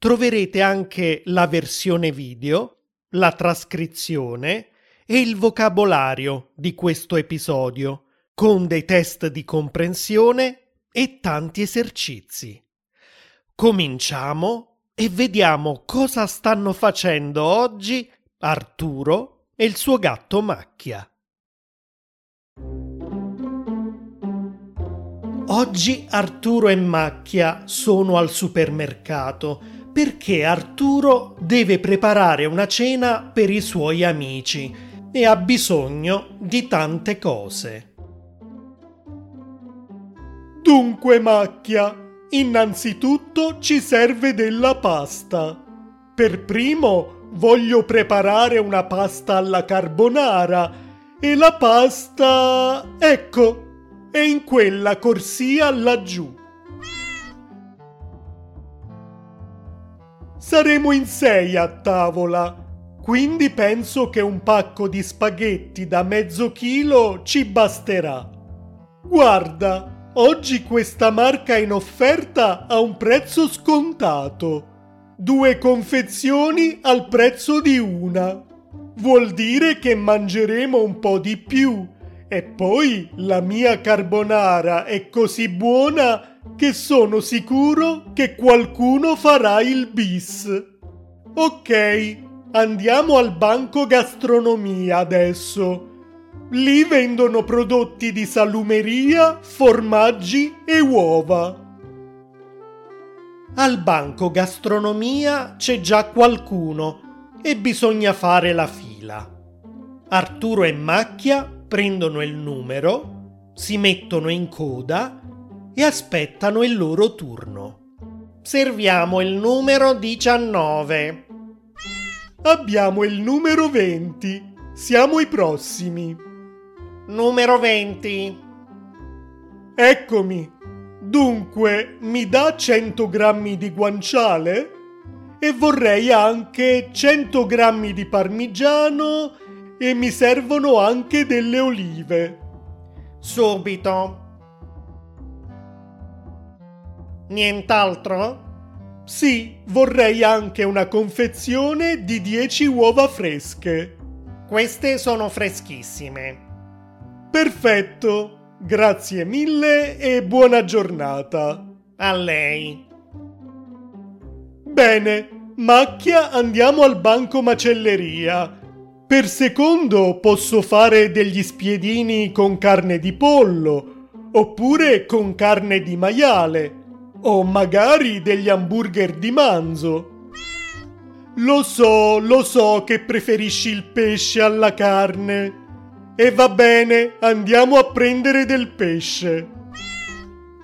troverete anche la versione video, la trascrizione e il vocabolario di questo episodio, con dei test di comprensione e tanti esercizi. Cominciamo e vediamo cosa stanno facendo oggi Arturo e il suo gatto Macchia. Oggi Arturo e Macchia sono al supermercato perché Arturo deve preparare una cena per i suoi amici e ha bisogno di tante cose. Dunque, Macchia, innanzitutto ci serve della pasta. Per primo voglio preparare una pasta alla carbonara e la pasta... ecco, è in quella corsia laggiù. Saremo in sei a tavola, quindi penso che un pacco di spaghetti da mezzo chilo ci basterà. Guarda, oggi questa marca in offerta a un prezzo scontato. Due confezioni al prezzo di una. Vuol dire che mangeremo un po' di più e poi la mia carbonara è così buona che sono sicuro che qualcuno farà il bis. Ok, andiamo al banco gastronomia adesso. Lì vendono prodotti di salumeria, formaggi e uova. Al banco gastronomia c'è già qualcuno e bisogna fare la fila. Arturo e Macchia prendono il numero, si mettono in coda e aspettano il loro turno. Serviamo il numero 19. Abbiamo il numero 20. Siamo i prossimi. Numero 20. Eccomi. Dunque, mi dà 100 grammi di guanciale? E vorrei anche 100 grammi di parmigiano e mi servono anche delle olive. Subito. Nient'altro? Sì, vorrei anche una confezione di 10 uova fresche. Queste sono freschissime. Perfetto, grazie mille e buona giornata. A lei. Bene, macchia andiamo al banco macelleria per secondo posso fare degli spiedini con carne di pollo, oppure con carne di maiale, o magari degli hamburger di manzo. Lo so, lo so che preferisci il pesce alla carne. E va bene, andiamo a prendere del pesce.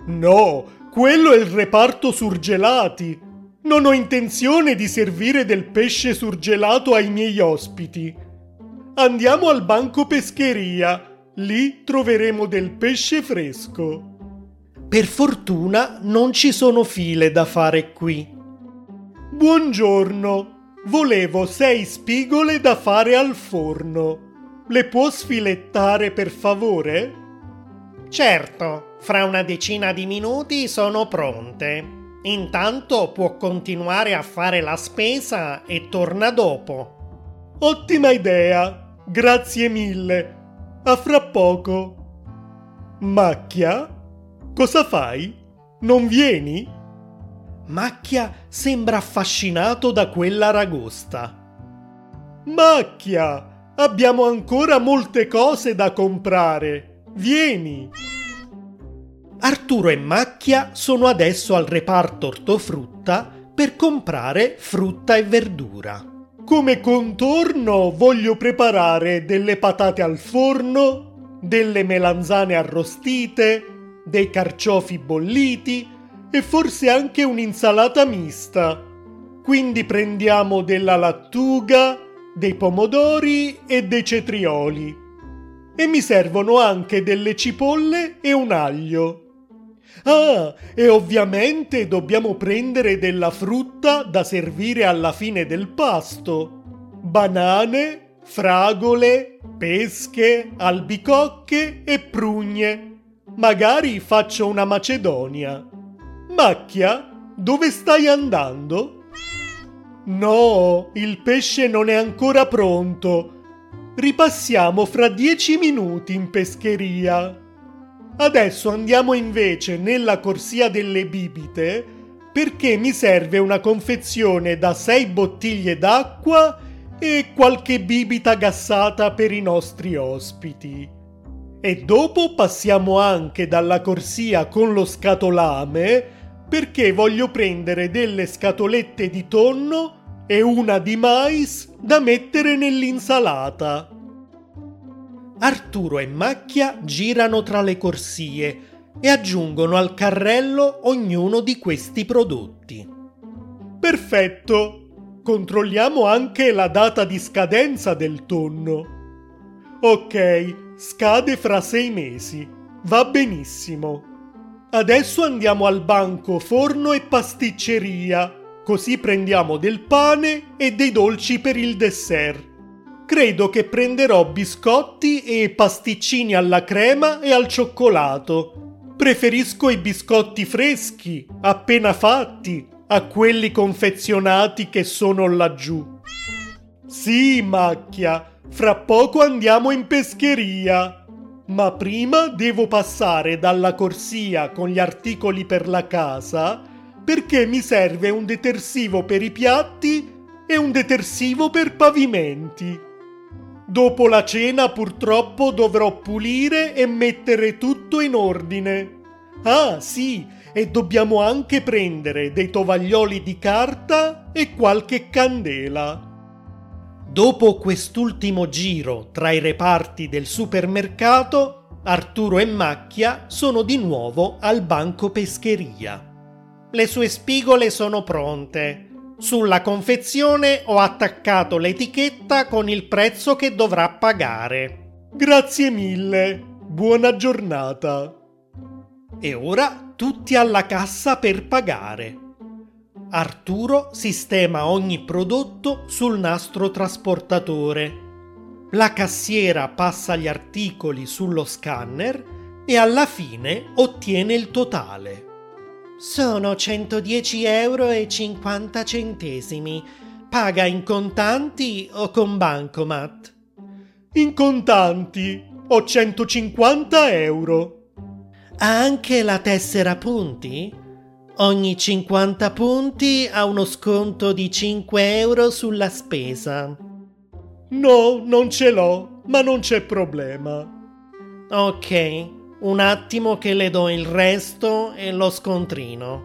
No, quello è il reparto surgelati. Non ho intenzione di servire del pesce surgelato ai miei ospiti. Andiamo al banco pescheria, lì troveremo del pesce fresco. Per fortuna non ci sono file da fare qui. Buongiorno, volevo sei spigole da fare al forno. Le può sfilettare per favore? Certo, fra una decina di minuti sono pronte. Intanto può continuare a fare la spesa e torna dopo. Ottima idea! Grazie mille. A fra poco. Macchia? Cosa fai? Non vieni? Macchia sembra affascinato da quella ragosta. Macchia! Abbiamo ancora molte cose da comprare. Vieni! Arturo e Macchia sono adesso al reparto ortofrutta per comprare frutta e verdura. Come contorno voglio preparare delle patate al forno, delle melanzane arrostite, dei carciofi bolliti e forse anche un'insalata mista. Quindi prendiamo della lattuga, dei pomodori e dei cetrioli. E mi servono anche delle cipolle e un aglio. Ah, e ovviamente dobbiamo prendere della frutta da servire alla fine del pasto. Banane, fragole, pesche, albicocche e prugne. Magari faccio una macedonia. Macchia, dove stai andando? No, il pesce non è ancora pronto. Ripassiamo fra dieci minuti in pescheria. Adesso andiamo invece nella corsia delle bibite perché mi serve una confezione da sei bottiglie d'acqua e qualche bibita gassata per i nostri ospiti. E dopo passiamo anche dalla corsia con lo scatolame perché voglio prendere delle scatolette di tonno e una di mais da mettere nell'insalata. Arturo e Macchia girano tra le corsie e aggiungono al carrello ognuno di questi prodotti. Perfetto! Controlliamo anche la data di scadenza del tonno. Ok, scade fra sei mesi. Va benissimo. Adesso andiamo al banco forno e pasticceria, così prendiamo del pane e dei dolci per il dessert. Credo che prenderò biscotti e pasticcini alla crema e al cioccolato. Preferisco i biscotti freschi, appena fatti, a quelli confezionati che sono laggiù. Sì, macchia, fra poco andiamo in pescheria. Ma prima devo passare dalla corsia con gli articoli per la casa perché mi serve un detersivo per i piatti e un detersivo per pavimenti. Dopo la cena purtroppo dovrò pulire e mettere tutto in ordine. Ah sì, e dobbiamo anche prendere dei tovaglioli di carta e qualche candela. Dopo quest'ultimo giro tra i reparti del supermercato, Arturo e Macchia sono di nuovo al banco pescheria. Le sue spigole sono pronte. Sulla confezione ho attaccato l'etichetta con il prezzo che dovrà pagare. Grazie mille. Buona giornata. E ora tutti alla cassa per pagare. Arturo sistema ogni prodotto sul nastro trasportatore. La cassiera passa gli articoli sullo scanner e alla fine ottiene il totale. Sono 110 euro 50 centesimi. Paga in contanti o con bancomat? In contanti. Ho 150 euro. Ha anche la tessera punti? Ogni 50 punti ha uno sconto di 5 euro sulla spesa. No, non ce l'ho, ma non c'è problema. Ok, un attimo che le do il resto e lo scontrino.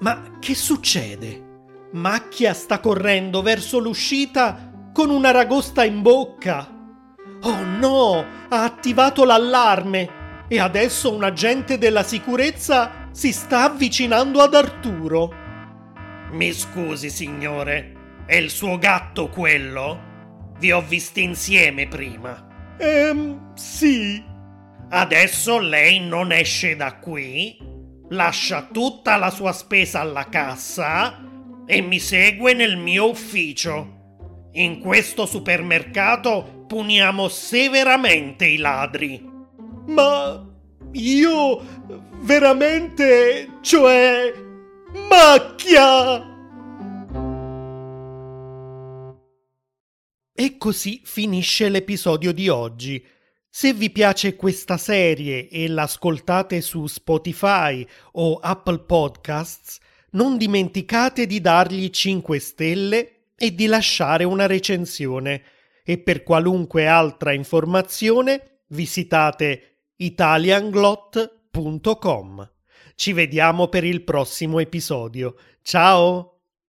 Ma che succede? Macchia sta correndo verso l'uscita con una ragosta in bocca. Oh no, ha attivato l'allarme e adesso un agente della sicurezza si sta avvicinando ad Arturo. Mi scusi, signore, è il suo gatto quello? Vi ho visti insieme prima. Ehm, sì. Adesso lei non esce da qui, lascia tutta la sua spesa alla cassa e mi segue nel mio ufficio. In questo supermercato puniamo severamente i ladri. Ma io veramente, cioè, macchia! E così finisce l'episodio di oggi. Se vi piace questa serie e l'ascoltate su Spotify o Apple Podcasts, non dimenticate di dargli 5 stelle e di lasciare una recensione. E per qualunque altra informazione visitate italianglot.com. Ci vediamo per il prossimo episodio. Ciao!